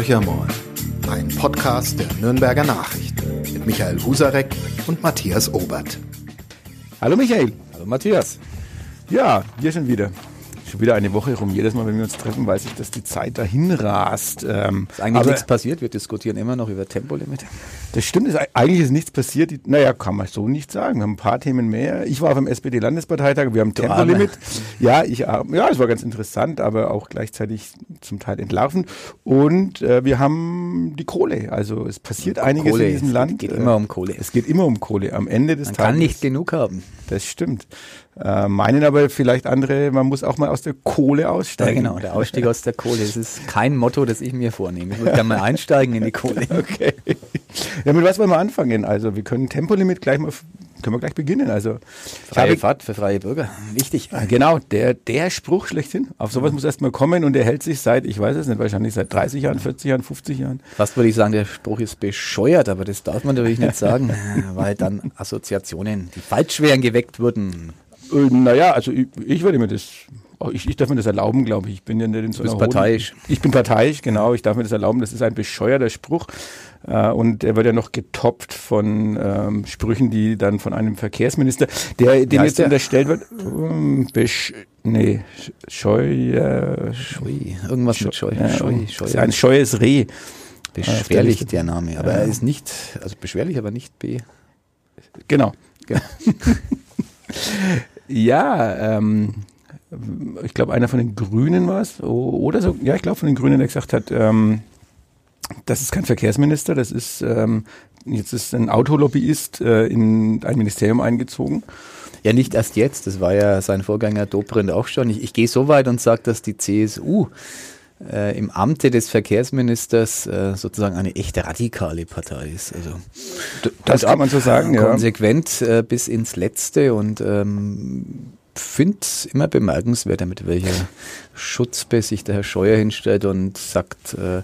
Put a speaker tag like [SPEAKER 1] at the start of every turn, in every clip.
[SPEAKER 1] Horchermoin, ein Podcast der Nürnberger Nachrichten mit Michael Husarek und Matthias Obert.
[SPEAKER 2] Hallo Michael.
[SPEAKER 3] Hallo Matthias.
[SPEAKER 2] Ja, wir schon wieder. Schon wieder eine Woche rum. Jedes Mal, wenn wir uns treffen, weiß ich, dass die Zeit dahin rast.
[SPEAKER 3] Ähm, ist eigentlich nichts passiert. Wir diskutieren immer noch über Tempolimit.
[SPEAKER 2] Das stimmt, ist, eigentlich ist nichts passiert. Naja, kann man so nicht sagen. Wir haben ein paar Themen mehr. Ich war auf dem SPD-Landesparteitag, wir haben Tempolimit. Ja, ich, ja, es war ganz interessant, aber auch gleichzeitig zum Teil entlarvend. Und äh, wir haben die Kohle. Also es passiert um einiges
[SPEAKER 3] Kohle.
[SPEAKER 2] in diesem Land.
[SPEAKER 3] Es geht immer um Kohle.
[SPEAKER 2] Es geht immer um Kohle. Am Ende des
[SPEAKER 3] man
[SPEAKER 2] Tages.
[SPEAKER 3] Man kann nicht genug haben.
[SPEAKER 2] Das stimmt. Äh, meinen aber vielleicht andere, man muss auch mal aus der Kohle aussteigen.
[SPEAKER 3] Ja, genau, der Ausstieg aus der Kohle. Das ist kein Motto, das ich mir vornehme. Ich würde gerne mal einsteigen in die Kohle.
[SPEAKER 2] Okay. Ja, mit was wollen wir anfangen? Also wir können Tempolimit gleich mal können wir gleich beginnen. Also
[SPEAKER 3] freie Fahrt für freie Bürger, wichtig.
[SPEAKER 2] Ah, genau, der der Spruch schlechthin. Auf sowas mhm. muss erst mal kommen und der hält sich seit, ich weiß es nicht, wahrscheinlich seit 30 Jahren, 40 Jahren, 50 Jahren.
[SPEAKER 3] Fast würde ich sagen, der Spruch ist bescheuert, aber das darf man natürlich nicht sagen, weil dann Assoziationen, die falsch wären, geweckt wurden.
[SPEAKER 2] Äh, naja, also ich, ich würde mir das ich, ich, darf mir das erlauben, glaube ich. Ich bin ja nicht in so
[SPEAKER 3] bist parteiisch.
[SPEAKER 2] Ich bin parteiisch, genau. Ich darf mir das erlauben. Das ist ein bescheuerter Spruch. Äh, und er wird ja noch getoppt von ähm, Sprüchen, die dann von einem Verkehrsminister, der dem jetzt der? unterstellt wird, ähm, besch nee, scheu, äh,
[SPEAKER 3] scheu, irgendwas scheu, mit scheu,
[SPEAKER 2] ja, scheu, scheu. Ist ein scheues Reh.
[SPEAKER 3] Beschwerlich der Name, aber ja. er ist nicht, also beschwerlich, aber nicht B.
[SPEAKER 2] Genau. genau. ja, ähm, ich glaube, einer von den Grünen war es, oder so, ja, ich glaube von den Grünen, der gesagt hat, ähm, das ist kein Verkehrsminister, das ist, ähm, jetzt ist ein Autolobbyist äh, in ein Ministerium eingezogen.
[SPEAKER 3] Ja, nicht erst jetzt, das war ja sein Vorgänger Dobrindt auch schon. Ich, ich gehe so weit und sage, dass die CSU äh, im Amte des Verkehrsministers äh, sozusagen eine echte radikale Partei ist. Also
[SPEAKER 2] das kann man so sagen,
[SPEAKER 3] ja. Konsequent äh, bis ins Letzte und ähm, finde es immer bemerkenswert, mit welcher Schutzbe sich der Herr Scheuer hinstellt und sagt, äh,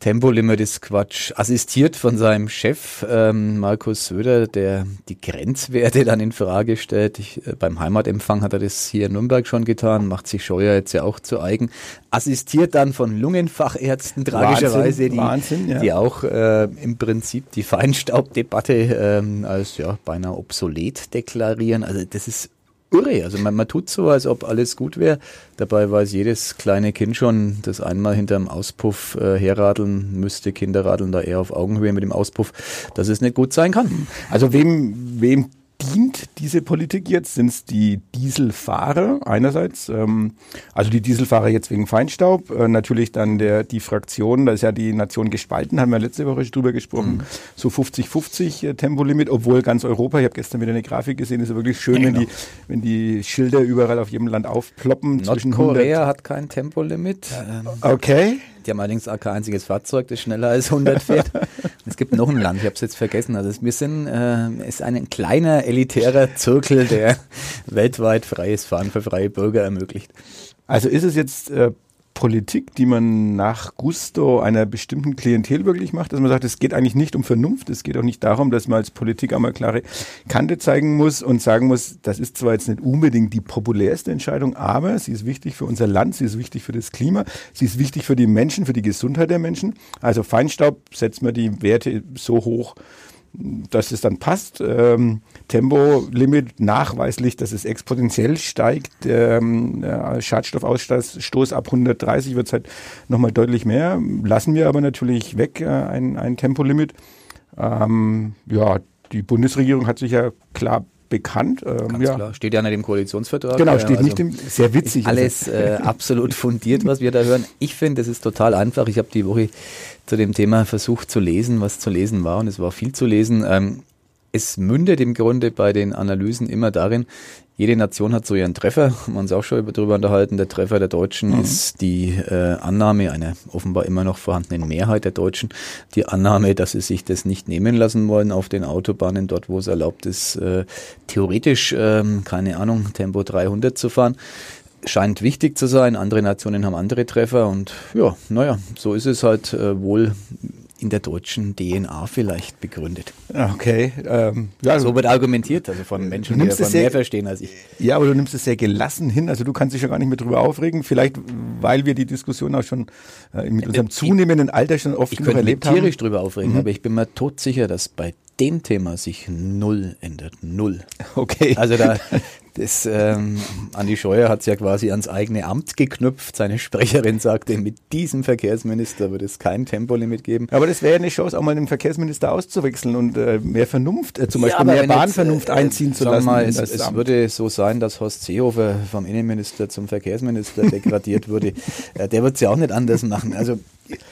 [SPEAKER 3] Tempolimit ist Quatsch. Assistiert von seinem Chef ähm, Markus Söder, der die Grenzwerte dann in Frage stellt. Ich, äh, beim Heimatempfang hat er das hier in Nürnberg schon getan, macht sich Scheuer jetzt ja auch zu eigen. Assistiert dann von Lungenfachärzten tragischerweise, die, Wahnsinn, ja. die auch äh, im Prinzip die Feinstaubdebatte ähm, als ja beinahe obsolet deklarieren. Also das ist irre. Also man, man tut so, als ob alles gut wäre. Dabei weiß jedes kleine Kind schon, das einmal hinterm Auspuff äh, herradeln müsste. Kinder radeln da eher auf Augenhöhe mit dem Auspuff, dass es nicht gut sein kann.
[SPEAKER 2] Also wem, wem dient diese Politik jetzt? Sind es die Dieselfahrer einerseits, ähm, also die Dieselfahrer jetzt wegen Feinstaub, äh, natürlich dann der die Fraktion, da ist ja die Nation gespalten, haben wir letzte Woche schon drüber gesprochen, mhm. so 50-50 äh, Tempolimit, obwohl ganz Europa, ich habe gestern wieder eine Grafik gesehen, ist ja wirklich schön, ja, genau. wenn, die, wenn die Schilder überall auf jedem Land aufploppen.
[SPEAKER 3] Nordkorea hat kein Tempolimit.
[SPEAKER 2] Ähm, okay.
[SPEAKER 3] Die haben allerdings auch kein einziges Fahrzeug, das schneller als 100 fährt. es gibt noch ein Land, ich habe es jetzt vergessen. Also wir sind, äh, ist ein kleiner elitärer Zirkel, der weltweit freies Fahren für freie Bürger ermöglicht.
[SPEAKER 2] Also ist es jetzt äh, Politik, die man nach Gusto einer bestimmten Klientel wirklich macht, dass man sagt, es geht eigentlich nicht um Vernunft, es geht auch nicht darum, dass man als Politik einmal klare Kante zeigen muss und sagen muss, das ist zwar jetzt nicht unbedingt die populärste Entscheidung, aber sie ist wichtig für unser Land, sie ist wichtig für das Klima, sie ist wichtig für die Menschen, für die Gesundheit der Menschen. Also Feinstaub setzt man die Werte so hoch, dass es dann passt. Ähm, Tempolimit nachweislich, dass es exponentiell steigt. Ähm, Schadstoffausstoß ab 130 wird es halt nochmal deutlich mehr. Lassen wir aber natürlich weg äh, ein, ein Tempolimit. Ähm, ja, die Bundesregierung hat sich ja klar bekannt.
[SPEAKER 3] Ähm, Ganz ja. klar. Steht ja in dem Koalitionsvertrag.
[SPEAKER 2] Genau, steht also nicht im, sehr witzig.
[SPEAKER 3] Alles äh, absolut fundiert, was wir da hören. Ich finde, es ist total einfach. Ich habe die Woche zu dem Thema versucht zu lesen, was zu lesen war und es war viel zu lesen. Ähm, es mündet im Grunde bei den Analysen immer darin, jede Nation hat so ihren Treffer, haben wir uns auch schon darüber unterhalten. Der Treffer der Deutschen mhm. ist die äh, Annahme einer offenbar immer noch vorhandenen Mehrheit der Deutschen, die Annahme, dass sie sich das nicht nehmen lassen wollen auf den Autobahnen, dort wo es erlaubt ist, äh, theoretisch, äh, keine Ahnung, Tempo 300 zu fahren scheint wichtig zu sein. Andere Nationen haben andere Treffer und ja, naja, so ist es halt äh, wohl in der deutschen DNA vielleicht begründet.
[SPEAKER 2] Okay. Ähm,
[SPEAKER 3] ja, so wird argumentiert, also von Menschen, die davon
[SPEAKER 2] sehr,
[SPEAKER 3] mehr verstehen als ich.
[SPEAKER 2] Ja, aber du nimmst es sehr gelassen hin, also du kannst dich ja gar nicht mehr drüber aufregen. Vielleicht, weil wir die Diskussion auch schon äh, mit unserem zunehmenden Alter schon oft
[SPEAKER 3] ich könnte
[SPEAKER 2] erlebt
[SPEAKER 3] mich tierisch
[SPEAKER 2] haben.
[SPEAKER 3] drüber aufregen, aber ich bin mir todsicher, dass bei dem Thema sich null ändert. Null.
[SPEAKER 2] Okay.
[SPEAKER 3] Also da, das, ähm, Andi Scheuer hat es ja quasi ans eigene Amt geknüpft. Seine Sprecherin sagte, mit diesem Verkehrsminister wird es kein Tempolimit geben.
[SPEAKER 2] aber das wäre ja eine Chance, auch mal den Verkehrsminister auszuwechseln und äh, mehr Vernunft, äh, zum Beispiel
[SPEAKER 3] aber
[SPEAKER 2] mehr
[SPEAKER 3] wenn jetzt,
[SPEAKER 2] Bahnvernunft
[SPEAKER 3] äh,
[SPEAKER 2] einziehen zu lassen.
[SPEAKER 3] Mal, es, es würde so sein, dass Horst Seehofer vom Innenminister zum Verkehrsminister degradiert wurde. Äh, Der wird es ja auch nicht anders machen. Also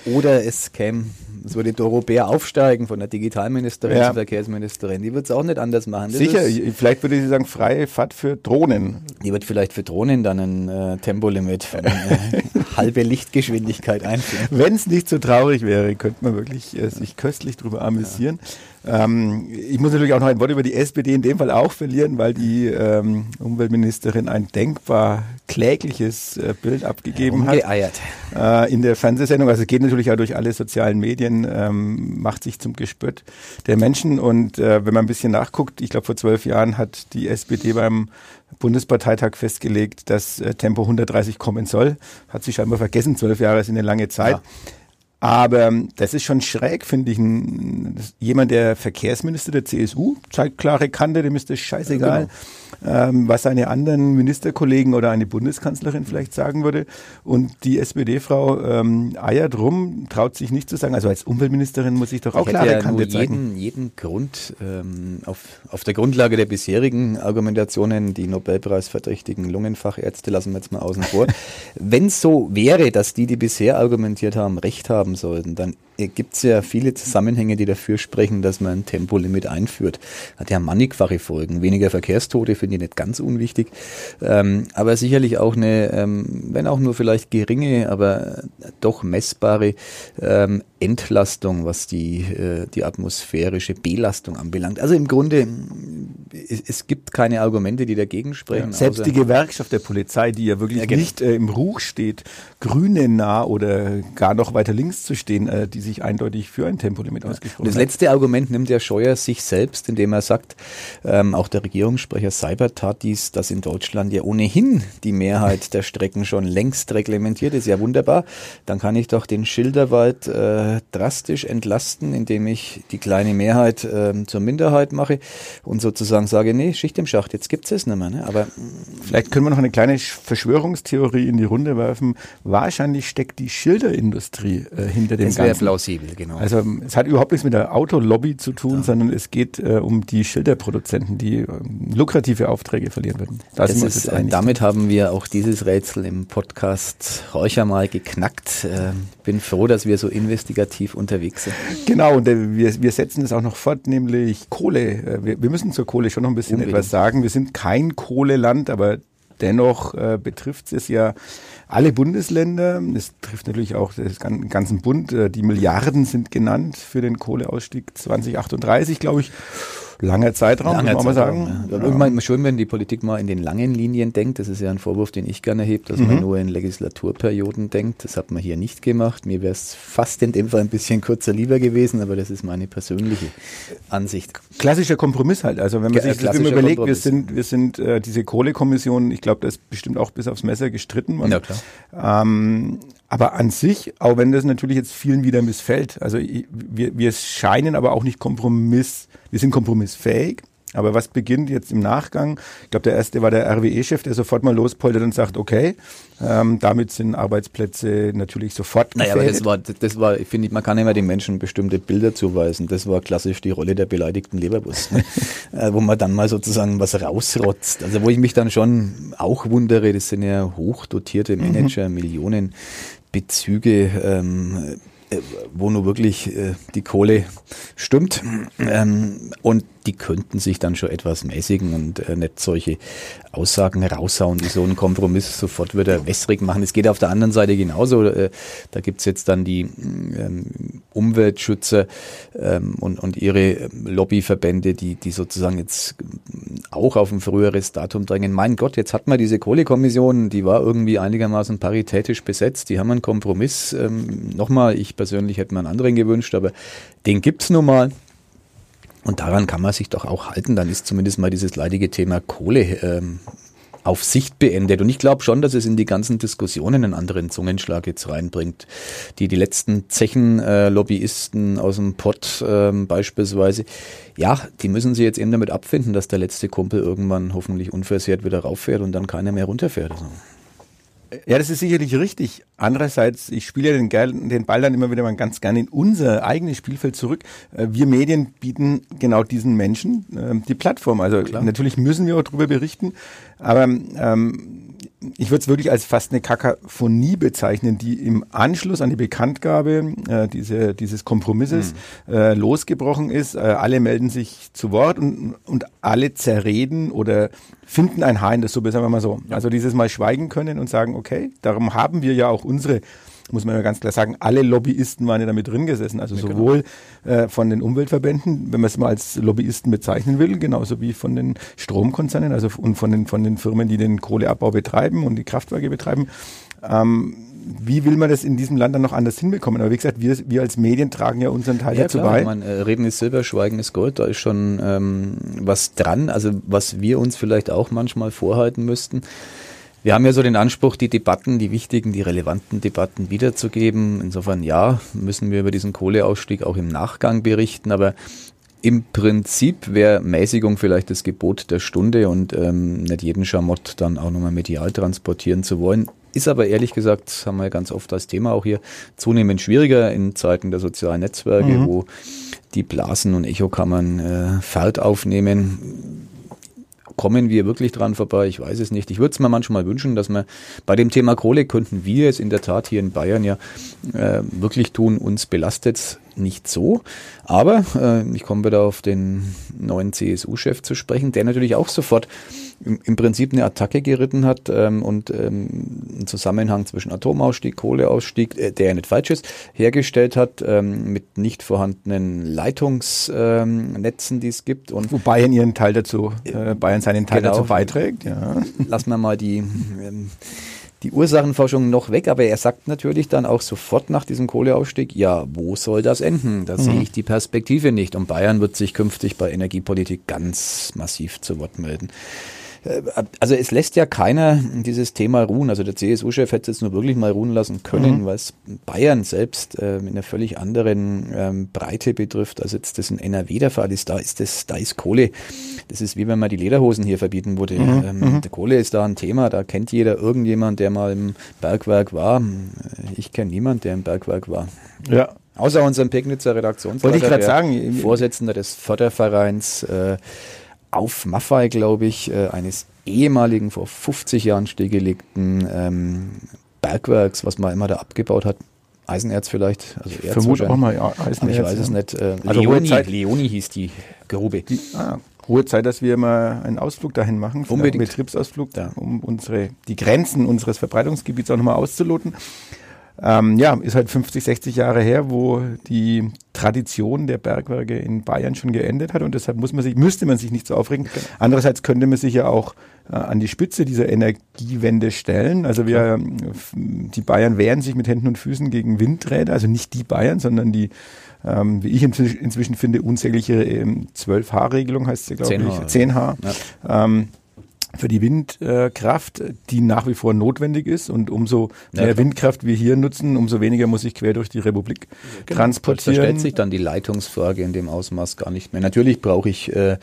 [SPEAKER 3] oder es käme, es würde Doro Bär aufsteigen von der Digitalministerin
[SPEAKER 2] Ja.
[SPEAKER 3] zur Verkehrsministerin. Die wird es auch nicht anders machen. Das
[SPEAKER 2] Sicher, vielleicht würde sie sagen, freie Fahrt für Drohnen.
[SPEAKER 3] die wird vielleicht für Drohnen dann ein äh, Tempolimit von äh, halbe Lichtgeschwindigkeit einführen.
[SPEAKER 2] Wenn es nicht so traurig wäre, könnte man wirklich äh, sich köstlich drüber amüsieren. Ähm, ich muss natürlich auch noch ein Wort über die SPD in dem Fall auch verlieren, weil die ähm, Umweltministerin ein denkbar klägliches äh, Bild abgegeben hat
[SPEAKER 3] Umgeeiert.
[SPEAKER 2] äh, in der Fernsehsendung. Also es geht natürlich auch durch alle sozialen Medien, ähm, macht sich zum Gespött der Menschen. Und äh, wenn man ein bisschen nachguckt, ich glaube vor zwölf Jahren hat die SPD beim Bundesparteitag festgelegt, dass äh, Tempo 130 kommen soll. Hat sich scheinbar vergessen, zwölf Jahre sind eine lange Zeit.
[SPEAKER 3] Ja.
[SPEAKER 2] Aber das ist schon schräg, finde ich. Jemand, der Verkehrsminister der CSU, zeigt klare Kante, dem ist das scheißegal, ähm, was seine anderen Ministerkollegen oder eine Bundeskanzlerin vielleicht sagen würde. Und die SPD-Frau ähm, eiert rum, traut sich nicht zu sagen. Also als Umweltministerin muss ich doch auch
[SPEAKER 3] Ich
[SPEAKER 2] klare
[SPEAKER 3] ja
[SPEAKER 2] Kante zeigen.
[SPEAKER 3] jeden, jeden Grund ähm, auf, auf der Grundlage der bisherigen Argumentationen, die Nobelpreisverdächtigen Lungenfachärzte lassen wir jetzt mal außen vor. Wenn es so wäre, dass die, die bisher argumentiert haben, recht haben sollten, dann gibt es ja viele Zusammenhänge, die dafür sprechen, dass man ein Tempolimit einführt. Hat ja mannigfache Folgen. Weniger Verkehrstote finde ich nicht ganz unwichtig, ähm, aber sicherlich auch eine, ähm, wenn auch nur vielleicht geringe, aber doch messbare ähm, Entlastung, was die, äh, die atmosphärische Belastung anbelangt. Also im Grunde, es, es gibt keine Argumente, die dagegen sprechen.
[SPEAKER 2] Selbst
[SPEAKER 3] außer-
[SPEAKER 2] die Gewerkschaft der Polizei, die ja wirklich
[SPEAKER 3] Ja, genau.
[SPEAKER 2] nicht äh, im Ruch steht, Grüne nah oder gar noch weiter links zu stehen, äh, die sich eindeutig für ein Tempolimit
[SPEAKER 3] Und
[SPEAKER 2] ausgesprochen
[SPEAKER 3] das
[SPEAKER 2] hat.
[SPEAKER 3] letzte Argument nimmt der Scheuer sich selbst, indem er sagt, ähm, auch der Regierungssprecher Seibert tat dies, dass in Deutschland ja ohnehin die Mehrheit der Strecken schon längst reglementiert ist. Ja, wunderbar. Dann kann ich doch den Schilderwald äh, drastisch entlasten, indem ich die kleine Mehrheit ähm, zur Minderheit mache und sozusagen sage, nee, Schicht im Schacht, jetzt gibt's es nicht mehr. Ne? Aber
[SPEAKER 2] Vielleicht können wir noch eine kleine Sch- Verschwörungstheorie in die Runde werfen. Wahrscheinlich steckt die Schilderindustrie äh, hinter dem
[SPEAKER 3] das
[SPEAKER 2] Ganzen.
[SPEAKER 3] Plausibel, genau.
[SPEAKER 2] Also es hat überhaupt nichts mit der Autolobby zu tun, sondern es geht äh, um die Schilderproduzenten, die ähm, lukrative Aufträge verlieren würden. Da
[SPEAKER 3] Das ist, äh, damit haben wir auch dieses Rätsel im Podcast Räucher mal geknackt. Äh, bin froh, dass wir so investigativ unterwegs sind.
[SPEAKER 2] Genau, und äh, wir, wir setzen es auch noch fort, nämlich Kohle. Äh, Wir, wir müssen zur Kohle schon noch ein bisschen
[SPEAKER 3] Unbedingt.
[SPEAKER 2] etwas sagen. Wir sind kein Kohleland, aber dennoch äh, betrifft es ja alle Bundesländer. Es trifft natürlich auch den ganzen Bund. Äh, die Milliarden sind genannt für den Kohleausstieg 2038, glaube ich. Langer Zeitraum,
[SPEAKER 3] Langer
[SPEAKER 2] muss man mal
[SPEAKER 3] Zeitraum,
[SPEAKER 2] sagen.
[SPEAKER 3] ja. Aber Irgendwann schön, wenn die Politik mal in den langen Linien denkt. Das ist ja ein Vorwurf, den ich gerne hebe, dass
[SPEAKER 2] Mhm.
[SPEAKER 3] man nur in Legislaturperioden denkt. Das hat man hier nicht gemacht. Mir wäre es fast in dem Fall ein bisschen kürzer lieber gewesen, aber das ist meine persönliche Ansicht.
[SPEAKER 2] Klassischer Kompromiss halt. Also wenn man sich das immer überlegt, wir sind, wir sind äh, diese Kohlekommission, ich glaube, das ist bestimmt auch bis aufs Messer gestritten. worden.
[SPEAKER 3] Ja, klar.
[SPEAKER 2] Ähm, aber an sich, auch wenn das natürlich jetzt vielen wieder missfällt, also wir, wir scheinen aber auch nicht Kompromiss, wir sind kompromissfähig. Aber was beginnt jetzt im Nachgang? Ich glaube, der erste war der RWE-Chef, der sofort mal lospoltert und sagt, okay, ähm, damit sind Arbeitsplätze natürlich sofort
[SPEAKER 3] Naja, aber
[SPEAKER 2] gefährdet.
[SPEAKER 3] das war, das war, ich finde, man kann immer den Menschen bestimmte Bilder zuweisen. Das war klassisch die Rolle der beleidigten Leberwurst, ne? äh, wo man dann mal sozusagen was rausrotzt. Also wo ich mich dann schon auch wundere, das sind ja hochdotierte Manager, Millionenbezüge, ähm, äh, wo nur wirklich äh, die Kohle stimmt. Ähm, und die könnten sich dann schon etwas mäßigen und äh, nicht solche Aussagen raushauen, die so einen Kompromiss sofort wieder wässrig machen. Es geht auf der anderen Seite genauso. Äh, da gibt's jetzt dann die ähm, Umweltschützer ähm, und, und ihre Lobbyverbände, die, die sozusagen jetzt auch auf ein früheres Datum drängen. Mein Gott, jetzt hat man diese Kohlekommission, die war irgendwie einigermaßen paritätisch besetzt. Die haben einen Kompromiss. Ähm, Nochmal, ich persönlich hätte mir einen anderen gewünscht, aber den gibt's nun mal. Und daran kann man sich doch auch halten. Dann ist zumindest mal dieses leidige Thema Kohle ähm, auf Sicht beendet. Und ich glaube schon, dass es in die ganzen Diskussionen einen anderen Zungenschlag jetzt reinbringt. Die, die letzten Zechen-Lobbyisten äh, aus dem Pott äh, beispielsweise, ja, die müssen sich jetzt eben damit abfinden, dass der letzte Kumpel irgendwann hoffentlich unversehrt wieder rauffährt und dann keiner mehr runterfährt. Also.
[SPEAKER 2] Ja, das ist sicherlich richtig. Andererseits, ich spiele den, den Ball dann immer wieder mal ganz gerne in unser eigenes Spielfeld zurück. Äh, wir Medien bieten genau diesen Menschen äh, die Plattform. Also Klar. natürlich müssen wir auch darüber berichten, aber ähm, ich würde es wirklich als fast eine Kakaphonie bezeichnen, die im Anschluss an die Bekanntgabe äh, diese, dieses Kompromisses mhm. äh, losgebrochen ist. Äh, alle melden sich zu Wort und, und alle zerreden oder finden ein Haar in der Suppe, sagen wir mal so. Ja. Also dieses Mal schweigen können und sagen, okay, darum haben wir ja auch unsere muss man ja ganz klar sagen, alle Lobbyisten waren ja damit drin gesessen. Also ja, genau. sowohl genau. äh, von den Umweltverbänden, wenn man es mal als Lobbyisten bezeichnen will, genauso wie von den Stromkonzernen, also und von den, von den Firmen, die den Kohleabbau betreiben und die Kraftwerke betreiben. Ähm, wie will man das in diesem Land dann noch anders hinbekommen? Aber wie gesagt, wir, wir als Medien tragen ja unseren Teil
[SPEAKER 3] ja,
[SPEAKER 2] dazu
[SPEAKER 3] klar,
[SPEAKER 2] bei.
[SPEAKER 3] Man, äh, Reden ist Silber, Schweigen ist Gold, da ist schon ähm, was dran. Also was wir uns vielleicht auch manchmal vorhalten müssten, wir haben ja so den Anspruch, die Debatten, die wichtigen, die relevanten Debatten wiederzugeben. Insofern ja, müssen wir über diesen Kohleausstieg auch im Nachgang berichten, aber im Prinzip wäre Mäßigung vielleicht das Gebot der Stunde und ähm, nicht jeden Schamott dann auch nochmal medial transportieren zu wollen. Ist aber ehrlich gesagt, haben wir ja ganz oft als Thema auch hier, zunehmend schwieriger in Zeiten der sozialen Netzwerke, mhm. wo die Blasen und Echokammern äh, Fahrt aufnehmen kommen wir wirklich dran vorbei? Ich weiß es nicht. Ich würde es mir manchmal wünschen, dass wir bei dem Thema Kohle könnten wir es in der Tat hier in Bayern ja äh, wirklich tun. Uns belastet nicht so. Aber äh, ich komme wieder auf den neuen CSU-Chef zu sprechen, der natürlich auch sofort im, im Prinzip eine Attacke geritten hat ähm, und ähm, einen Zusammenhang zwischen Atomausstieg, Kohleausstieg, äh, der ja nicht falsch ist, hergestellt hat ähm, mit nicht vorhandenen Leitungsnetzen, ähm, die es gibt.
[SPEAKER 2] Und Wo Bayern ihren Teil dazu, äh, Bayern seinen Teil genau, dazu beiträgt.
[SPEAKER 3] Ja. Lassen wir mal die ähm, die Ursachenforschung noch weg, aber er sagt natürlich dann auch sofort nach diesem Kohleausstieg, ja, wo soll das enden? Da mhm. sehe ich die Perspektive nicht. Und Bayern wird sich künftig bei Energiepolitik ganz massiv zu Wort melden. Äh, also es lässt ja keiner dieses Thema ruhen. Also der CSU-Chef hätte es jetzt nur wirklich mal ruhen lassen können, mhm. weil es Bayern selbst äh, in einer völlig anderen ähm, Breite betrifft, als jetzt das in NRW der Fall ist. Da ist das, da ist Kohle. Das ist wie wenn man die Lederhosen hier verbieten würde. Mhm. Ähm, mhm. der Kohle ist da ein Thema. Da kennt jeder irgendjemand, der mal im Bergwerk war. Ich kenne niemand, der im Bergwerk war.
[SPEAKER 2] Ja.
[SPEAKER 3] Außer unserem Pegnitzer Redaktionsleiter,
[SPEAKER 2] Wollte ich gerade sagen,
[SPEAKER 3] Vorsitzender des Fördervereins. Äh, auf Maffei, glaube ich, äh, eines ehemaligen, vor 50 Jahren stillgelegten ähm, Bergwerks, was man immer da abgebaut hat. Eisenerz vielleicht,
[SPEAKER 2] also Erz Vermute auch mal ja,
[SPEAKER 3] Eisenerz. ich weiß es nicht. Äh, also Leoni, Leoni hieß die Grube. Die,
[SPEAKER 2] ah, hohe Zeit, dass wir mal einen Ausflug dahin machen,
[SPEAKER 3] Unbedingt.
[SPEAKER 2] einen Betriebsausflug, ja. um unsere, die Grenzen unseres Verbreitungsgebiets auch nochmal auszuloten. Ähm, ja, ist halt 50, 60 Jahre her, wo die Tradition der Bergwerke in Bayern schon geendet hat und deshalb muss man sich, müsste man sich nicht so aufregen. Genau. Andererseits könnte man sich ja auch äh, an die Spitze dieser Energiewende stellen. Also wir, die Bayern wehren sich mit Händen und Füßen gegen Windräder, also nicht die Bayern, sondern die ähm, wie ich inzwischen finde, unsägliche ähm, 12H-Regelung heißt sie, glaube ich. 10H. Ja. Ähm, für die Windkraft, die nach wie vor notwendig ist. Und umso mehr ja, Windkraft wir hier nutzen, umso weniger muss ich quer durch die Republik genau, transportieren. Da
[SPEAKER 3] stellt sich dann die Leitungsfrage in dem Ausmaß gar nicht mehr. Natürlich brauche ich äh,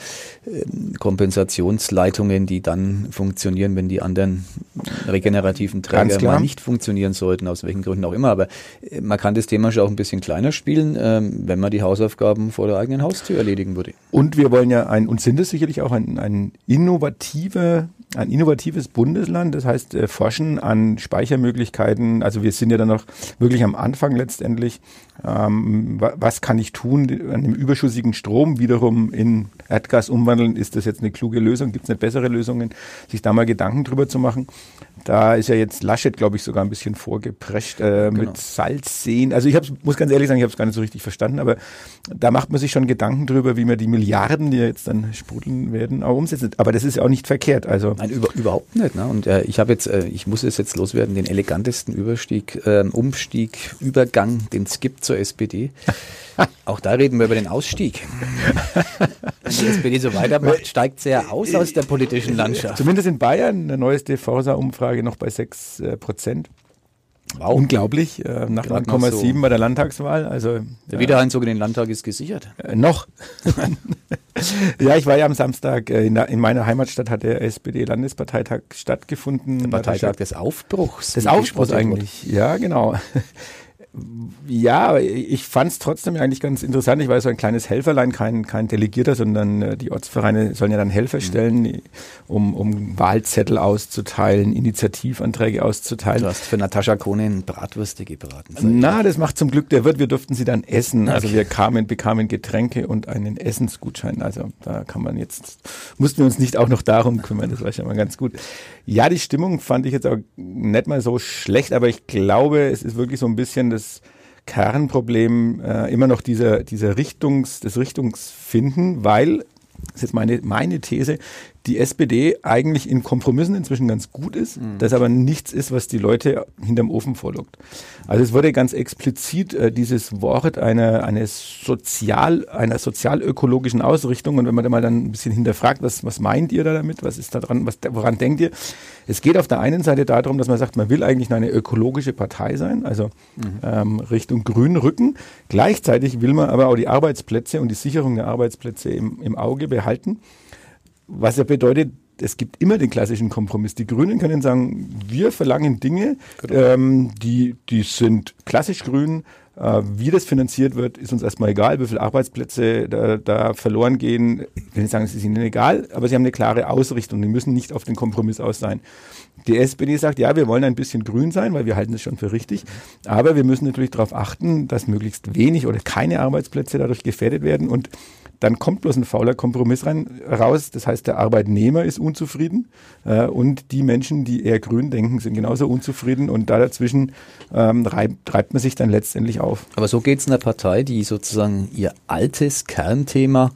[SPEAKER 3] Kompensationsleitungen, die dann funktionieren, wenn die anderen regenerativen Träger mal nicht funktionieren sollten, aus welchen Gründen auch immer. Aber äh, man kann das Thema schon auch ein bisschen kleiner spielen, äh, wenn man die Hausaufgaben vor der eigenen Haustür erledigen würde.
[SPEAKER 2] Und wir wollen ja ein, und sind es sicherlich auch ein, ein innovativer ein innovatives Bundesland, das heißt äh, forschen an Speichermöglichkeiten. Also wir sind ja dann noch wirklich am Anfang letztendlich. Ähm, was kann ich tun, an dem überschüssigen Strom wiederum in Erdgas umwandeln? Ist das jetzt eine kluge Lösung? Gibt es nicht bessere Lösungen? Sich da mal Gedanken drüber zu machen. Da ist ja jetzt Laschet, glaube ich, sogar ein bisschen vorgeprescht äh, genau. mit Salzseen. Also ich hab's, muss ganz ehrlich sagen, ich habe es gar nicht so richtig verstanden, aber da macht man sich schon Gedanken drüber, wie man die Milliarden, die jetzt dann sprudeln werden, auch umsetzen. Aber das ist ja auch nicht verkehrt. Also
[SPEAKER 3] Nein, über, überhaupt nicht. Ne? Und äh, ich habe jetzt, äh, ich muss es jetzt loswerden, den elegantesten Überstieg, äh, Umstieg, Übergang, den es gibt zur SPD. Auch da reden wir über den Ausstieg. Wenn die SPD so weitermacht, steigt sie ja aus aus der politischen Landschaft.
[SPEAKER 2] Zumindest in Bayern, eine neueste Forsa-Umfrage noch bei 6 äh, Prozent. Wow. Unglaublich, äh, nach 9,7 so bei der Landtagswahl. Also,
[SPEAKER 3] der Wiedereinzug in den Landtag ist gesichert.
[SPEAKER 2] Äh, noch. ja, ich war ja am Samstag äh, in, der, in, meiner Heimatstadt hat der SPD-Landesparteitag stattgefunden. Der
[SPEAKER 3] Parteitag des Aufbruchs.
[SPEAKER 2] Des Aufbruchs eigentlich, ja genau. Ja, ich fand es trotzdem eigentlich ganz interessant. Ich war so ein kleines Helferlein, kein, kein Delegierter, sondern äh, die Ortsvereine sollen ja dann Helfer mhm. stellen, um, um Wahlzettel auszuteilen, Initiativanträge auszuteilen.
[SPEAKER 3] Du hast für Natascha Kohnen Bratwürste gebraten.
[SPEAKER 2] Na, das macht zum Glück der Wirt. Wir durften sie dann essen. Also wir kamen, bekamen Getränke und einen Essensgutschein. Also da kann man jetzt, mussten wir uns nicht auch noch darum kümmern. Das war schon mal ganz gut. Ja, die Stimmung fand ich jetzt auch nicht mal so schlecht, aber ich glaube, es ist wirklich so ein bisschen das Kernproblem äh, immer noch dieser, dieser Richtungs, das Richtungsfinden, weil das ist jetzt meine, meine These, die SPD eigentlich in Kompromissen inzwischen ganz gut ist, mhm. das aber nichts ist, was die Leute hinterm Ofen vorlockt. Also es wurde ganz explizit äh, dieses Wort einer, eines sozial, einer sozialökologischen Ausrichtung und wenn man da mal dann ein bisschen hinterfragt, was, was meint ihr da damit, was ist da dran, was, woran denkt ihr? Es geht auf der einen Seite darum, dass man sagt, man will eigentlich eine ökologische Partei sein, also mhm. ähm, Richtung Grün rücken. Gleichzeitig will man aber auch die Arbeitsplätze und die Sicherung der Arbeitsplätze im, im Auge behalten. Was ja bedeutet, es gibt immer den klassischen Kompromiss. Die Grünen können sagen, wir verlangen Dinge, genau. ähm, die, die sind klassisch grün. Äh, wie das finanziert wird, ist uns erstmal egal, wie viele Arbeitsplätze da, da verloren gehen. Ich will nicht sagen, es ist ihnen egal, aber sie haben eine klare Ausrichtung. Die müssen nicht auf den Kompromiss aus sein. Die SPD sagt, ja, wir wollen ein bisschen grün sein, weil wir halten es schon für richtig. Aber wir müssen natürlich darauf achten, dass möglichst wenig oder keine Arbeitsplätze dadurch gefährdet werden. Und dann kommt bloß ein fauler Kompromiss rein, raus. Das heißt, der Arbeitnehmer ist unzufrieden äh, und die Menschen, die eher grün denken, sind genauso unzufrieden und da dazwischen ähm, reibt, treibt man sich dann letztendlich auf.
[SPEAKER 3] Aber so geht es einer Partei, die sozusagen ihr altes Kernthema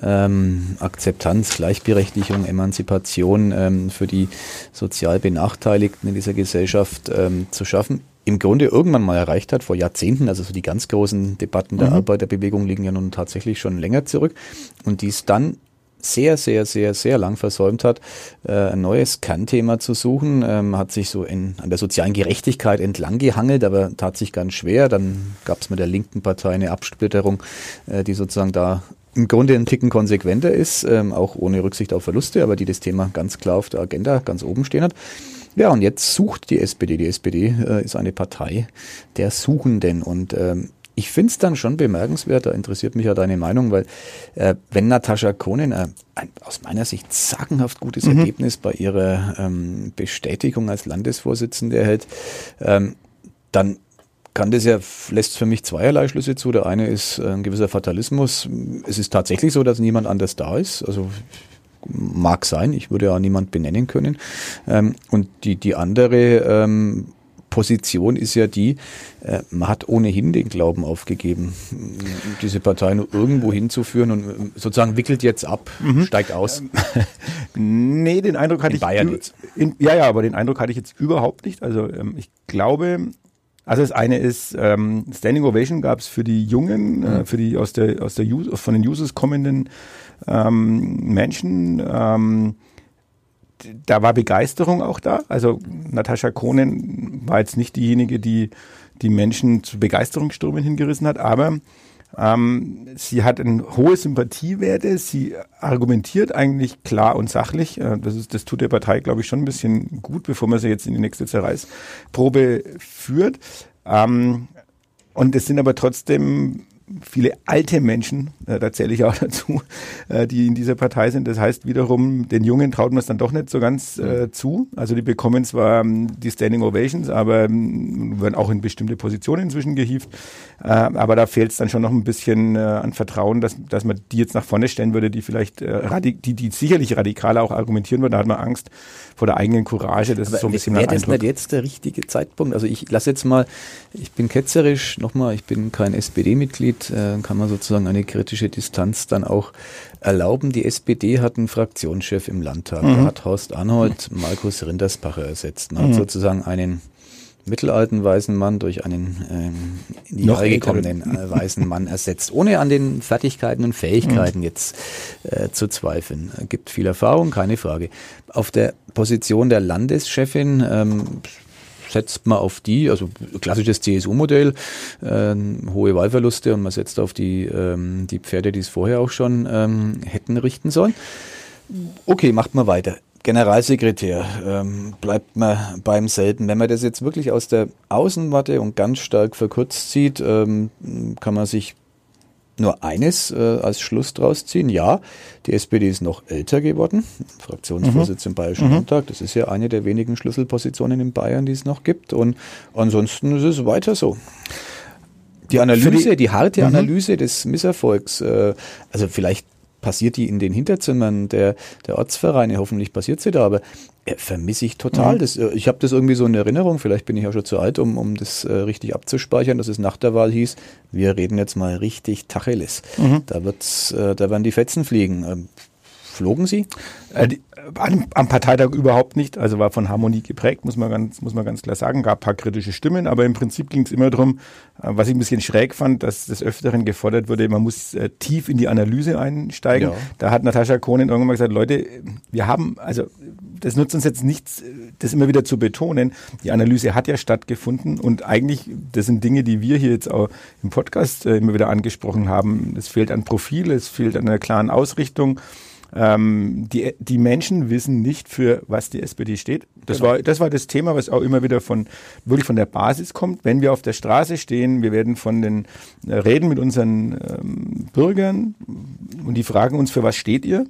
[SPEAKER 3] ähm, Akzeptanz, Gleichberechtigung, Emanzipation ähm, für die sozial Benachteiligten in dieser Gesellschaft ähm, zu schaffen, im Grunde irgendwann mal erreicht hat, vor Jahrzehnten, also so die ganz großen Debatten der mhm. Arbeiterbewegung liegen ja nun tatsächlich schon länger zurück und dies dann sehr, sehr, sehr, sehr lang versäumt hat, äh, ein neues Kernthema zu suchen, ähm, hat sich so in, an der sozialen Gerechtigkeit entlang gehangelt, aber tat sich ganz schwer. Dann gab es mit der linken Partei eine Absplitterung, äh, die sozusagen da im Grunde ein Ticken konsequenter ist, ähm, auch ohne Rücksicht auf Verluste, aber die das Thema ganz klar auf der Agenda ganz oben stehen hat. Ja, und jetzt sucht die SPD. Die SPD äh, ist eine Partei der Suchenden und ähm, ich finde es dann schon bemerkenswert, da interessiert mich ja deine Meinung, weil äh, wenn Natascha Kohnen äh, ein aus meiner Sicht sagenhaft gutes mhm. Ergebnis bei ihrer ähm, Bestätigung als Landesvorsitzende erhält, ähm, dann kann das ja, lässt für mich zweierlei Schlüsse zu. Der eine ist äh, ein gewisser Fatalismus. Es ist tatsächlich so, dass niemand anders da ist. Also mag sein, ich würde ja niemand benennen können. Ähm, und die, die andere ähm, Position ist ja die, äh, man hat ohnehin den Glauben aufgegeben, diese Partei nur irgendwo hinzuführen und äh, sozusagen wickelt jetzt ab, mhm. steigt aus.
[SPEAKER 2] nee, den Eindruck hatte in
[SPEAKER 3] ich. Bayern jetzt.
[SPEAKER 2] In, ja, ja, aber den Eindruck hatte ich jetzt überhaupt nicht. Also ähm, ich glaube, also das eine ist, ähm, Standing Ovation gab es für die Jungen, äh, mhm. für die aus der, aus der von den Users kommenden ähm, Menschen. Ähm, da war Begeisterung auch da. Also Natascha Kohnen war jetzt nicht diejenige, die die Menschen zu Begeisterungsstürmen hingerissen hat, aber ähm, sie hat eine hohe Sympathiewerte, sie argumentiert eigentlich klar und sachlich. Äh, das, ist, das tut der Partei, glaube ich, schon ein bisschen gut, bevor man sie jetzt in die nächste Zerreißprobe führt. Ähm, und es sind aber trotzdem viele alte Menschen, äh, da zähle ich auch dazu, äh, die in dieser Partei sind. Das heißt wiederum, den Jungen traut man es dann doch nicht so ganz äh, zu. Also die bekommen zwar ähm, die Standing Ovations, aber ähm, werden auch in bestimmte Positionen inzwischen gehievt. Äh, aber da fehlt es dann schon noch ein bisschen äh, an Vertrauen, dass, dass man die jetzt nach vorne stellen würde, die vielleicht äh, die, die sicherlich radikaler auch argumentieren würden. Da hat man Angst vor der eigenen Courage. Das
[SPEAKER 3] aber
[SPEAKER 2] ist so ein bisschen
[SPEAKER 3] Wäre das nicht jetzt der richtige Zeitpunkt? Also ich lasse jetzt mal, ich bin ketzerisch, nochmal, ich bin kein SPD-Mitglied, äh, kann man sozusagen eine kritische Distanz dann auch erlauben. Die SPD hat einen Fraktionschef im Landtag. Mhm. Da hat Horst Arnold Markus Rinderspacher ersetzt. Man mhm. hat sozusagen einen mittelalten weißen Mann durch einen ähm, in die Jahre gekommenen äh, weißen Mann ersetzt, ohne an den Fertigkeiten und Fähigkeiten mhm. jetzt äh, zu zweifeln. Gibt viel Erfahrung, keine Frage. Auf der Position der Landeschefin ähm, setzt man auf die, also klassisches CSU-Modell, äh, hohe Wahlverluste und man setzt auf die, ähm, die Pferde, die es vorher auch schon ähm, hätten richten sollen. Okay, macht man weiter. Generalsekretär, ähm, bleibt man beim selben. Wenn man das jetzt wirklich aus der Außenmatte und ganz stark verkürzt sieht, ähm, kann man sich nur eines äh, als Schluss draus ziehen. Ja, die SPD ist noch älter geworden. Fraktionsvorsitz mhm. im Bayerischen mhm. Landtag. Das ist ja eine der wenigen Schlüsselpositionen in Bayern, die es noch gibt. Und ansonsten ist es weiter so. Die Analyse, die, die, harte mhm. Analyse des Misserfolgs, äh, also vielleicht passiert die in den Hinterzimmern der, der Ortsvereine, hoffentlich passiert sie da, aber vermisse ich total. Mhm. Das, äh, ich habe das irgendwie so in Erinnerung, vielleicht bin ich auch schon zu alt, um, um das äh, richtig abzuspeichern, dass es nach der Wahl hieß, wir reden jetzt mal richtig Tacheles. Mhm. Da, wird's, äh, da werden die Fetzen fliegen. Ähm, flogen sie?
[SPEAKER 2] Äh, die, am, am, Parteitag überhaupt nicht, also war von Harmonie geprägt, muss man ganz, muss man ganz klar sagen. Gab ein paar kritische Stimmen, aber im Prinzip ging es immer darum, äh, was ich ein bisschen schräg fand, dass des Öfteren gefordert wurde, man muss äh, tief in die Analyse einsteigen. Ja. Da hat Natascha Kohnen irgendwann mal gesagt, Leute, wir haben, also das nutzt uns jetzt nichts, das immer wieder zu betonen. Die Analyse hat ja stattgefunden und eigentlich, das sind Dinge, die wir hier jetzt auch im Podcast äh, immer wieder angesprochen haben. Es fehlt an Profil, es fehlt an einer klaren Ausrichtung. Ähm, die, die Menschen wissen nicht, für was die SPD steht. Das, genau. war, das war das Thema, was auch immer wieder von, wirklich von der Basis kommt. Wenn wir auf der Straße stehen, wir werden von den, äh, reden mit unseren ähm, Bürgern und die fragen uns, für was steht ihr?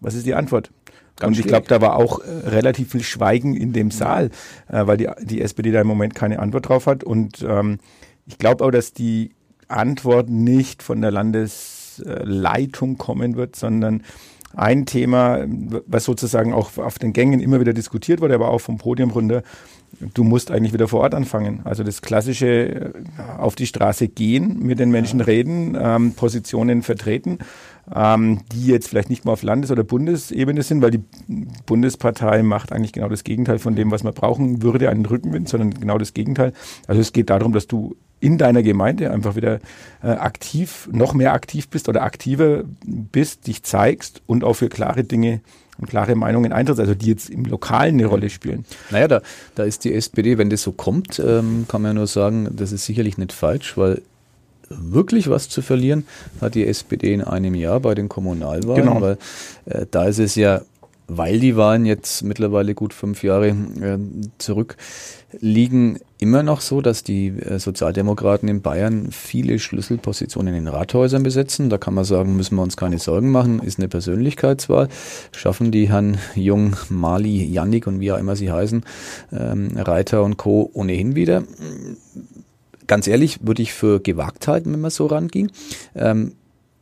[SPEAKER 2] Was ist die Antwort? Ganz und ich glaube, da war auch äh, relativ viel Schweigen in dem Saal, äh, weil die, die SPD da im Moment keine Antwort drauf hat. Und ähm, ich glaube auch, dass die Antwort nicht von der Landes Leitung kommen wird, sondern ein Thema, was sozusagen auch auf den Gängen immer wieder diskutiert wurde, aber auch vom Podium runter, du musst eigentlich wieder vor Ort anfangen. Also das klassische äh, auf die Straße gehen, mit den Menschen ja. reden, ähm, Positionen vertreten, ähm, die jetzt vielleicht nicht mal auf Landes- oder Bundesebene sind, weil die Bundespartei macht eigentlich genau das Gegenteil von dem, was man brauchen würde, einen Rückenwind, sondern genau das Gegenteil. Also es geht darum, dass du in deiner Gemeinde einfach wieder äh, aktiv, noch mehr aktiv bist oder aktiver bist, dich zeigst und auch für klare Dinge und klare Meinungen eintrittst, also die jetzt im Lokalen eine Rolle spielen.
[SPEAKER 3] Naja, da, da ist die SPD, wenn das so kommt, ähm, kann man ja nur sagen, das ist sicherlich nicht falsch, weil wirklich was zu verlieren hat die SPD in einem Jahr bei den Kommunalwahlen, genau. weil äh, da ist es ja weil die Wahlen jetzt mittlerweile gut fünf Jahre äh, zurückliegen, immer noch so, dass die äh, Sozialdemokraten in Bayern viele Schlüsselpositionen in Rathäusern besetzen. Da kann man sagen, müssen wir uns keine Sorgen machen, ist eine Persönlichkeitswahl. Schaffen die Herrn Jung, Mali, Yannick und wie auch immer sie heißen, ähm, Reiter und Co. ohnehin wieder. Ganz ehrlich, würde ich für gewagt halten, wenn man so ranging. Ähm,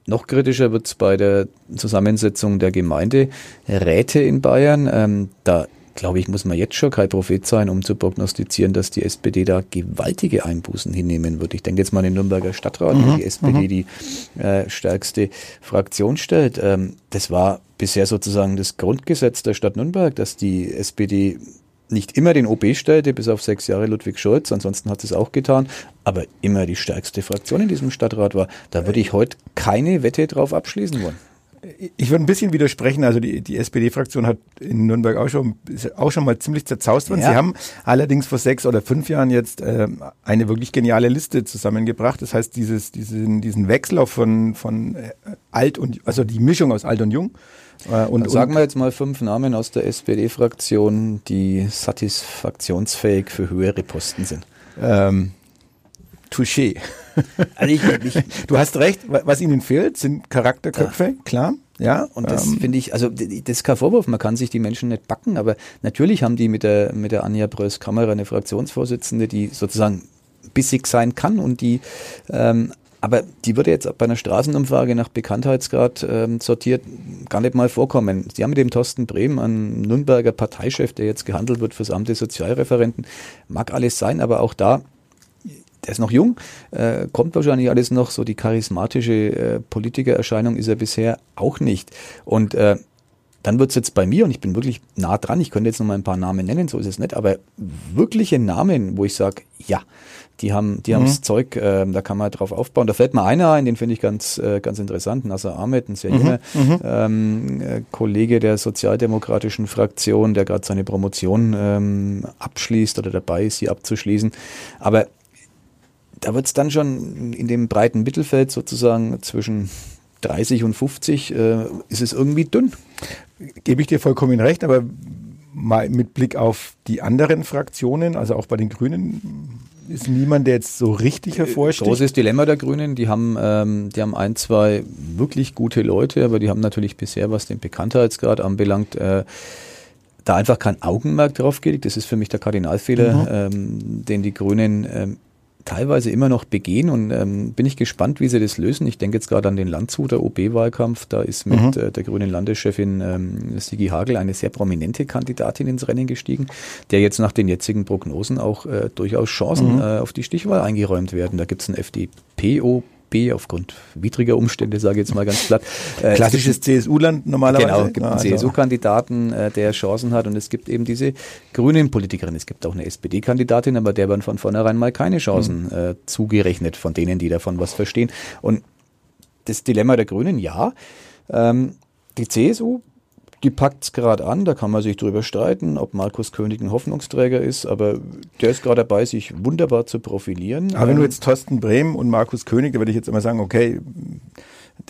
[SPEAKER 3] noch kritischer wird es bei der Zusammensetzung der Gemeinderäte in Bayern. Ähm, da glaube ich, muss man jetzt schon kein Prophet sein, um zu prognostizieren, dass die SPD da gewaltige Einbußen hinnehmen wird. Ich denke jetzt mal an den Nürnberger Stadtrat, mhm. wo die SPD mhm. die äh, stärkste Fraktion stellt. Ähm, das war bisher sozusagen das Grundgesetz der Stadt Nürnberg, dass die SPD nicht immer den OB stellte, bis auf sechs Jahre Ludwig Scholz, ansonsten hat es auch getan, aber immer die stärkste Fraktion in diesem Stadtrat war. Da würde ich heute keine Wette drauf abschließen wollen.
[SPEAKER 2] Ich würde ein bisschen widersprechen. Also die, die SPD-Fraktion hat in Nürnberg auch schon, auch schon mal ziemlich zerzaust worden. Ja. Sie haben allerdings vor sechs oder fünf Jahren jetzt äh, eine wirklich geniale Liste zusammengebracht. Das heißt, dieses, diesen, diesen Wechsel von, von äh, alt und, also die Mischung aus alt und jung
[SPEAKER 3] äh, und, und sagen wir jetzt mal fünf Namen aus der SPD-Fraktion, die satisfaktionsfähig für höhere Posten sind.
[SPEAKER 2] Ähm, Touché. Also ich, ich, du hast recht, was ihnen fehlt, sind Charakterköpfe, ja. klar. Ja,
[SPEAKER 3] und das ähm, finde ich, also das ist kein Vorwurf, man kann sich die Menschen nicht backen, aber natürlich haben die mit der, mit der Anja Brös-Kammerer eine Fraktionsvorsitzende, die sozusagen bissig sein kann und die ähm, aber die würde jetzt bei einer Straßenumfrage nach Bekanntheitsgrad ähm, sortiert gar nicht mal vorkommen. Sie haben mit dem Thorsten Brehm einen Nürnberger Parteichef, der jetzt gehandelt wird fürs Amt des Sozialreferenten. Mag alles sein, aber auch da der ist noch jung, äh, kommt wahrscheinlich alles noch, so die charismatische äh, Politikererscheinung ist er bisher auch nicht. Und äh, dann wird's jetzt bei mir, und ich bin wirklich nah dran, ich könnte jetzt noch mal ein paar Namen nennen, so ist es nicht, aber wirkliche Namen, wo ich sage, ja, die haben die mhm. haben's Zeug, äh, da kann man drauf aufbauen. Da fällt mir einer ein, den finde ich ganz äh, ganz interessant, Nasser Ahmed, ein sehr mhm. junger mhm. ähm, äh, Kollege der sozialdemokratischen Fraktion, der gerade seine Promotion ähm, abschließt oder dabei ist, sie abzuschließen. Aber da wird es dann schon in dem breiten Mittelfeld sozusagen zwischen 30 und 50 äh, ist es irgendwie dünn.
[SPEAKER 2] Gebe ich dir vollkommen recht, aber mal mit Blick auf die anderen Fraktionen, also auch bei den Grünen, ist niemand, der jetzt so richtig hervorsticht.
[SPEAKER 3] Großes Dilemma der Grünen. Die haben, ähm, die haben ein, zwei wirklich gute Leute, aber die haben natürlich bisher, was den Bekanntheitsgrad anbelangt, äh, da einfach kein Augenmerk drauf gelegt. Das ist für mich der Kardinalfehler, mhm. ähm, den die Grünen ähm, teilweise immer noch begehen und ähm, bin ich gespannt, wie sie das lösen. Ich denke jetzt gerade an den Landshuter OB-Wahlkampf. Da ist mit mhm. äh, der grünen Landeschefin ähm, Sigi Hagel eine sehr prominente Kandidatin ins Rennen gestiegen, der jetzt nach den jetzigen Prognosen auch äh, durchaus Chancen mhm. äh, auf die Stichwahl eingeräumt werden. Da gibt es ein FDP-OB FDP aufgrund widriger Umstände, sage ich jetzt mal ganz platt.
[SPEAKER 2] Äh, Klassisches CSU-Land normalerweise.
[SPEAKER 3] Genau, gibt einen also. CSU-Kandidaten, äh, der Chancen hat und es gibt eben diese grünen Politikerin. Es gibt auch eine SPD-Kandidatin, aber der werden von vornherein mal keine Chancen mhm. äh, zugerechnet von denen, die davon was verstehen. Und das Dilemma der Grünen, ja. Ähm, die CSU die packt es gerade an, da kann man sich drüber streiten, ob Markus König ein Hoffnungsträger ist, aber der ist gerade dabei, sich wunderbar zu profilieren.
[SPEAKER 2] Aber wenn du ähm, jetzt Thorsten Brehm und Markus König, da würde ich jetzt immer sagen, okay,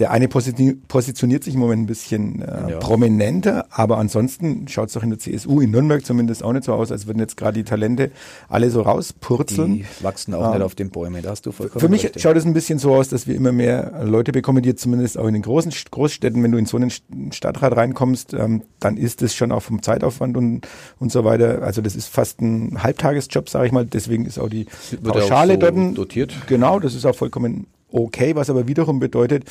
[SPEAKER 2] der eine positioniert sich im Moment ein bisschen äh, ja. prominenter, aber ansonsten schaut es doch in der CSU, in Nürnberg zumindest auch nicht so aus, als würden jetzt gerade die Talente alle so rauspurzeln. Die
[SPEAKER 3] wachsen auch ähm, nicht auf den Bäumen, da hast du vollkommen
[SPEAKER 2] Für mich recht, schaut es ein bisschen so aus, dass wir immer mehr Leute bekommen, die jetzt zumindest auch in den großen Großstädten, wenn du in so einen Stadtrat reinkommst, ähm, dann ist es schon auch vom Zeitaufwand und, und so weiter. Also das ist fast ein Halbtagesjob, sage ich mal. Deswegen ist auch die Pauschale so dort dotiert. Genau, das ist auch vollkommen okay, was aber wiederum bedeutet,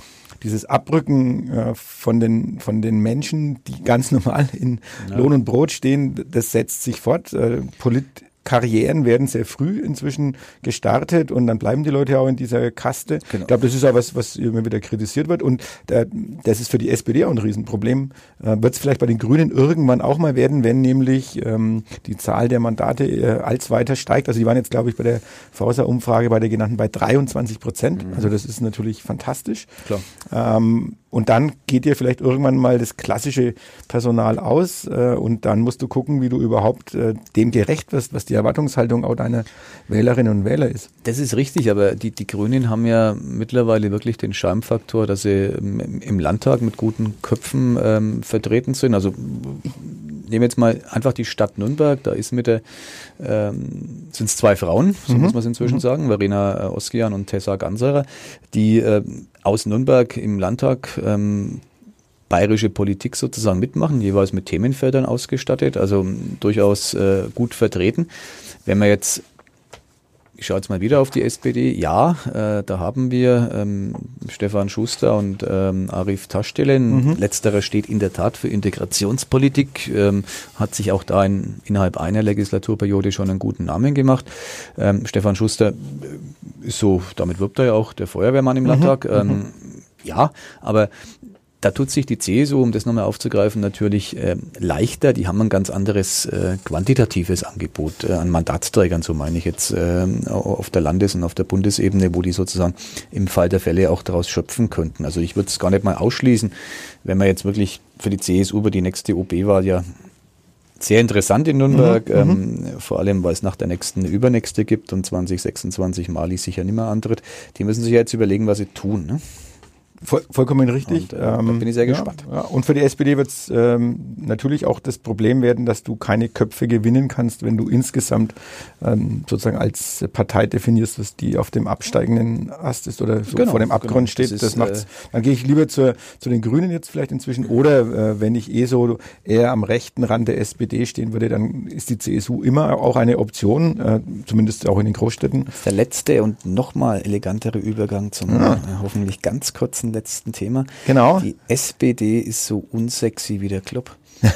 [SPEAKER 2] dieses Abrücken äh, von, den, von den Menschen, die ganz normal in ja. Lohn und Brot stehen, das setzt sich fort. Äh, Polit Karrieren werden sehr früh inzwischen gestartet und dann bleiben die Leute auch in dieser Kaste. Genau. Ich glaube, das ist auch was, was immer wieder kritisiert wird und der, das ist für die SPD auch ein Riesenproblem. Äh, wird es vielleicht bei den Grünen irgendwann auch mal werden, wenn nämlich ähm, die Zahl der Mandate äh, als weiter steigt. Also die waren jetzt, glaube ich, bei der Forsa-Umfrage bei der genannten bei 23 Prozent. Mhm. Also das ist natürlich fantastisch. Klar. Ähm, und dann geht dir vielleicht irgendwann mal das klassische Personal aus äh, und dann musst du gucken, wie du überhaupt äh, dem gerecht wirst, was die Erwartungshaltung auch deiner Wählerinnen und Wähler ist.
[SPEAKER 3] Das ist richtig, aber die, die Grünen haben ja mittlerweile wirklich den Charmefaktor, dass sie im Landtag mit guten Köpfen ähm, vertreten sind. Also nehme jetzt mal einfach die Stadt Nürnberg, da ist mit der, ähm, sind es zwei Frauen, so mhm. muss man es inzwischen mhm. sagen, Verena äh, Oskian und Tessa Ganserer, die äh, aus Nürnberg im Landtag ähm, bayerische Politik sozusagen mitmachen, jeweils mit Themenfeldern ausgestattet, also durchaus äh, gut vertreten. Wenn man jetzt ich schaue jetzt mal wieder auf die SPD. Ja, äh, da haben wir ähm, Stefan Schuster und ähm, Arif Taschdelen. Mhm. Letzterer steht in der Tat für Integrationspolitik, ähm, hat sich auch da in, innerhalb einer Legislaturperiode schon einen guten Namen gemacht. Ähm, Stefan Schuster ist so, damit wirbt er ja auch der Feuerwehrmann im mhm. Landtag. Ähm, mhm. Ja, aber da tut sich die CSU, um das nochmal aufzugreifen, natürlich äh, leichter. Die haben ein ganz anderes äh, quantitatives Angebot äh, an Mandatsträgern, so meine ich jetzt, äh, auf der Landes- und auf der Bundesebene, wo die sozusagen im Fall der Fälle auch daraus schöpfen könnten. Also ich würde es gar nicht mal ausschließen, wenn man jetzt wirklich für die CSU über die nächste OB-Wahl ja sehr interessant in Nürnberg, mhm, ähm, mhm. vor allem weil es nach der nächsten eine übernächste gibt und 2026 Mali sicher nicht mehr antritt. Die müssen sich ja jetzt überlegen, was sie tun. Ne?
[SPEAKER 2] Voll, vollkommen richtig.
[SPEAKER 3] Und, äh, da bin ich sehr gespannt.
[SPEAKER 2] Ja, ja. Und für die SPD wird es ähm, natürlich auch das Problem werden, dass du keine Köpfe gewinnen kannst, wenn du insgesamt ähm, sozusagen als Partei definierst, dass die auf dem absteigenden Ast ist oder so
[SPEAKER 3] Genau,
[SPEAKER 2] vor dem Abgrund
[SPEAKER 3] genau.
[SPEAKER 2] steht.
[SPEAKER 3] Das
[SPEAKER 2] Das, macht's.
[SPEAKER 3] äh,
[SPEAKER 2] Dann gehe ich lieber zur, zu den Grünen jetzt vielleicht inzwischen. Oder äh, wenn ich eh so eher am rechten Rand der SPD stehen würde, dann ist die CSU immer auch eine Option, äh, zumindest auch in den Großstädten.
[SPEAKER 3] Der letzte und nochmal elegantere Übergang zum
[SPEAKER 2] Ja.
[SPEAKER 3] äh, hoffentlich ganz kurzen letzten Thema.
[SPEAKER 2] Genau.
[SPEAKER 3] Die SPD ist so unsexy wie der Club.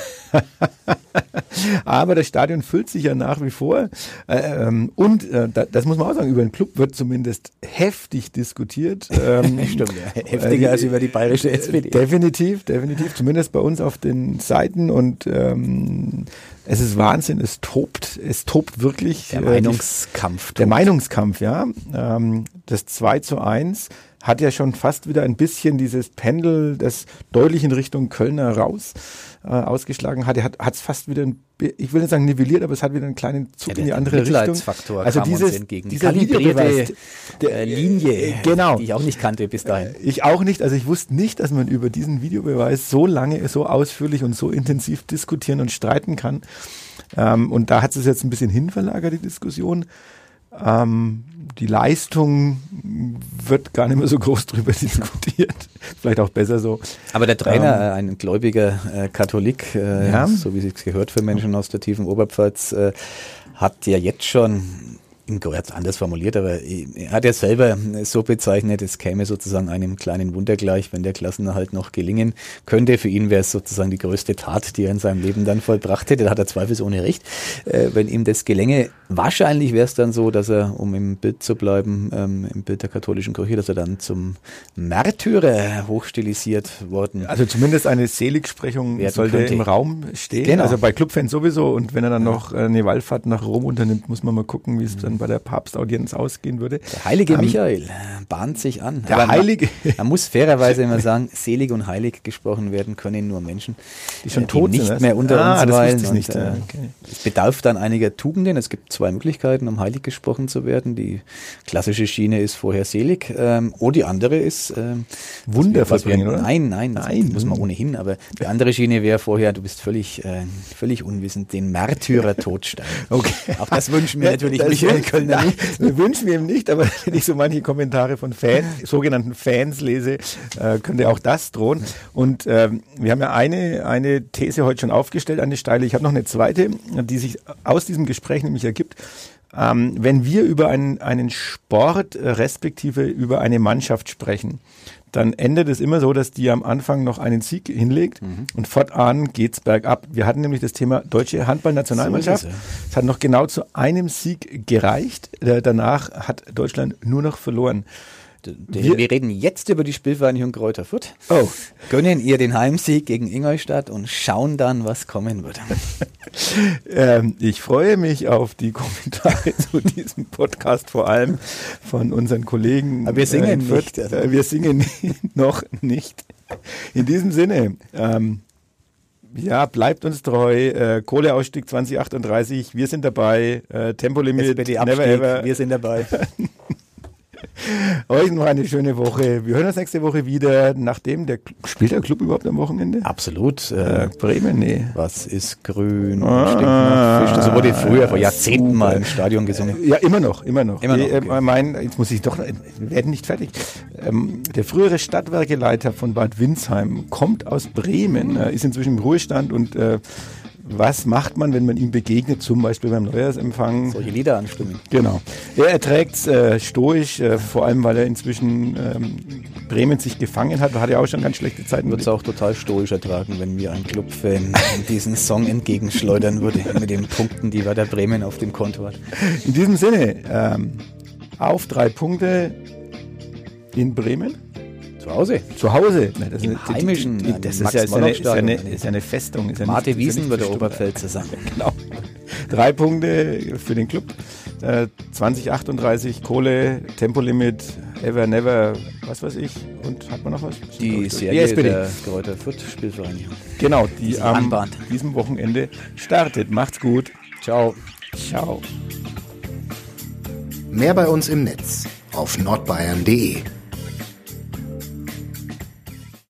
[SPEAKER 2] Aber das Stadion füllt sich ja nach wie vor. Äh, ähm, und äh, da, das muss man auch sagen, über den Club wird zumindest heftig diskutiert. Ähm,
[SPEAKER 3] Heftiger als über die bayerische SPD.
[SPEAKER 2] Definitiv, definitiv. Zumindest bei uns auf den Seiten. Und ähm, es ist Wahnsinn, es tobt, es tobt wirklich.
[SPEAKER 3] Der
[SPEAKER 2] äh,
[SPEAKER 3] Meinungskampf.
[SPEAKER 2] der Meinungskampf, ja. Ähm, das 2 zu 1 hat ja schon fast wieder ein bisschen dieses Pendel, das deutlich in Richtung Kölner raus äh, ausgeschlagen hat. Er hat es fast wieder, ein, ich will nicht sagen nivelliert, aber es hat wieder einen kleinen Zug
[SPEAKER 3] Ja,
[SPEAKER 2] in die
[SPEAKER 3] der
[SPEAKER 2] andere Richtung. Also dieses,
[SPEAKER 3] entgegen. Die
[SPEAKER 2] dieser
[SPEAKER 3] kalibrierte
[SPEAKER 2] Videobeweis, der-
[SPEAKER 3] äh, Linie,
[SPEAKER 2] äh, genau.
[SPEAKER 3] die ich auch nicht kannte bis dahin.
[SPEAKER 2] Ich auch nicht. Also ich wusste nicht, dass man über diesen Videobeweis so lange, so ausführlich und so intensiv diskutieren und streiten kann. Ähm, und da hat es jetzt ein bisschen hinverlagert, die Diskussion. Ähm, die Leistung wird gar nicht mehr so groß drüber diskutiert. Vielleicht auch besser so.
[SPEAKER 3] Aber der Trainer, äh, ein gläubiger äh, Katholik, äh,
[SPEAKER 2] Ja.
[SPEAKER 3] so wie es gehört für Menschen aus der tiefen Oberpfalz, äh, hat ja jetzt schon, in Graz anders formuliert, aber er hat ja selber so bezeichnet, es käme sozusagen einem kleinen Wunder gleich, wenn der Klassenerhalt noch gelingen könnte. Für ihn wäre es sozusagen die größte Tat, die er in seinem Leben dann vollbracht hätte. Da hat er zweifelsohne recht. Äh, wenn ihm das gelänge, wahrscheinlich wäre es dann so, dass er, um im Bild zu bleiben, ähm, im Bild der katholischen Kirche, dass er dann zum Märtyrer hochstilisiert worden
[SPEAKER 2] Also zumindest eine Seligsprechung sollte
[SPEAKER 3] könnte.
[SPEAKER 2] im Raum stehen.
[SPEAKER 3] Genau.
[SPEAKER 2] Also bei Clubfans sowieso. Und wenn er dann noch äh, eine Wallfahrt nach Rom unternimmt, muss man mal gucken, wie es dann bei der Papstaudienz ausgehen würde.
[SPEAKER 3] Der heilige
[SPEAKER 2] Ähm,
[SPEAKER 3] Michael bahnt sich an.
[SPEAKER 2] Der
[SPEAKER 3] man-
[SPEAKER 2] Heilige-
[SPEAKER 3] Man muss fairerweise immer sagen, selig und heilig gesprochen werden können nur Menschen,
[SPEAKER 2] Die schon
[SPEAKER 3] äh,
[SPEAKER 2] tot
[SPEAKER 3] die
[SPEAKER 2] sind,
[SPEAKER 3] nicht
[SPEAKER 2] was?
[SPEAKER 3] mehr unter
[SPEAKER 2] Ah,
[SPEAKER 3] uns
[SPEAKER 2] das
[SPEAKER 3] weilen.
[SPEAKER 2] ich nicht,
[SPEAKER 3] Und, äh,
[SPEAKER 2] okay.
[SPEAKER 3] Es bedarf dann einiger Tugenden. Es gibt zwei Möglichkeiten, um heilig gesprochen zu werden. Die klassische Schiene ist vorher selig. Ähm, oder die andere ist ähm,
[SPEAKER 2] Wunder vollbringen, oder?
[SPEAKER 3] Nein, nein, das
[SPEAKER 2] Nein.
[SPEAKER 3] muss man ohnehin. Aber die andere Schiene wäre vorher, du bist völlig, äh, völlig unwissend, den Märtyrer totstellen.
[SPEAKER 2] Okay.
[SPEAKER 3] Auch das wünschen wir natürlich
[SPEAKER 2] wünschen-
[SPEAKER 3] Kölner
[SPEAKER 2] Nein,
[SPEAKER 3] nicht.
[SPEAKER 2] wir wünschen wir ihm nicht, aber wenn ich so manche Kommentare von Fans, sogenannten Fans lese, äh, könnte auch das drohen. Und ähm, wir haben ja eine, eine These heute schon aufgestellt, eine steile. Ich habe noch eine zweite, die sich aus diesem Gespräch nämlich ergibt. Ähm, wenn wir über einen, einen Sport äh, respektive über eine Mannschaft sprechen, dann endet es immer so, dass die am Anfang noch einen Sieg hinlegt und fortan geht's bergab. Wir hatten nämlich das Thema deutsche Handballnationalmannschaft.
[SPEAKER 3] So es
[SPEAKER 2] hat noch genau zu einem Sieg gereicht. Äh, Danach hat Deutschland nur noch verloren.
[SPEAKER 3] Wir, wir reden jetzt über die Spielvereinigung Kräuter Fürth.
[SPEAKER 2] Oh.
[SPEAKER 3] Gönnen ihr den Heimsieg gegen Ingolstadt und schauen dann, was kommen wird.
[SPEAKER 2] Ähm, ich freue mich auf die Kommentare zu diesem Podcast, vor allem von unseren Kollegen.
[SPEAKER 3] Aber wir singen
[SPEAKER 2] in Fürth.
[SPEAKER 3] nicht, also.
[SPEAKER 2] Äh, wir singen noch nicht. In diesem Sinne, ähm, ja, bleibt uns treu. Äh, Kohleausstieg 2038, wir sind dabei. Äh, Tempolimit, never ever.
[SPEAKER 3] wir sind dabei.
[SPEAKER 2] Euch noch eine schöne Woche. Wir hören uns nächste Woche wieder, nachdem der spielt der Club überhaupt am Wochenende?
[SPEAKER 3] Absolut.
[SPEAKER 2] Äh,
[SPEAKER 3] Äh,
[SPEAKER 2] Bremen, nee.
[SPEAKER 3] was ist grün?
[SPEAKER 2] Ah,
[SPEAKER 3] Fisch. Das wurde früher vor
[SPEAKER 2] super.
[SPEAKER 3] Jahrzehnten mal im Stadion gesungen.
[SPEAKER 2] Ja, immer noch, immer noch.
[SPEAKER 3] Immer noch,
[SPEAKER 2] Äh,
[SPEAKER 3] okay.
[SPEAKER 2] mein, jetzt muss ich doch, wir werden nicht fertig. Ähm, der frühere Stadtwerkeleiter von Bad Windsheim kommt aus Bremen, äh, ist inzwischen im Ruhestand und äh, was macht man, wenn man ihm begegnet, zum Beispiel beim Neujahrsempfang?
[SPEAKER 3] Solche Lieder anstimmen.
[SPEAKER 2] Genau. Er erträgt es äh, stoisch, äh, vor allem weil er inzwischen ähm, Bremen sich gefangen hat. Hat ja auch schon ganz schlechte Zeiten.
[SPEAKER 3] Würde es auch total stoisch ertragen, wenn mir ein Clubfan diesen Song entgegenschleudern würde mit den Punkten, die Werder Bremen auf dem Konto hat.
[SPEAKER 2] In diesem Sinne, ähm, auf drei Punkte in Bremen.
[SPEAKER 3] Zu Hause.
[SPEAKER 2] Zu Hause. Nein, das
[SPEAKER 3] Im
[SPEAKER 2] ist eine-
[SPEAKER 3] Heimischen,
[SPEAKER 2] die- die- Das ist ja, ist eine, ist ja, eine, ist ja eine Festung. Ist ja
[SPEAKER 3] Marte
[SPEAKER 2] nicht-
[SPEAKER 3] Wiesen wird der. Oberpfälzer sagen.
[SPEAKER 2] Genau. Drei Punkte für den Club. Äh, 2038 Kohle, Tempolimit, Ever Never, was weiß ich. Und hat man noch was?
[SPEAKER 3] Die Serie
[SPEAKER 2] SPD.
[SPEAKER 3] der Kräuter Fürth Spielvereinigung.
[SPEAKER 2] Genau,
[SPEAKER 3] die
[SPEAKER 2] am
[SPEAKER 3] anbahnt.
[SPEAKER 2] diesem Wochenende startet. Macht's gut.
[SPEAKER 3] Ciao.
[SPEAKER 2] Ciao.
[SPEAKER 1] Mehr bei uns im Netz auf nordbayern.de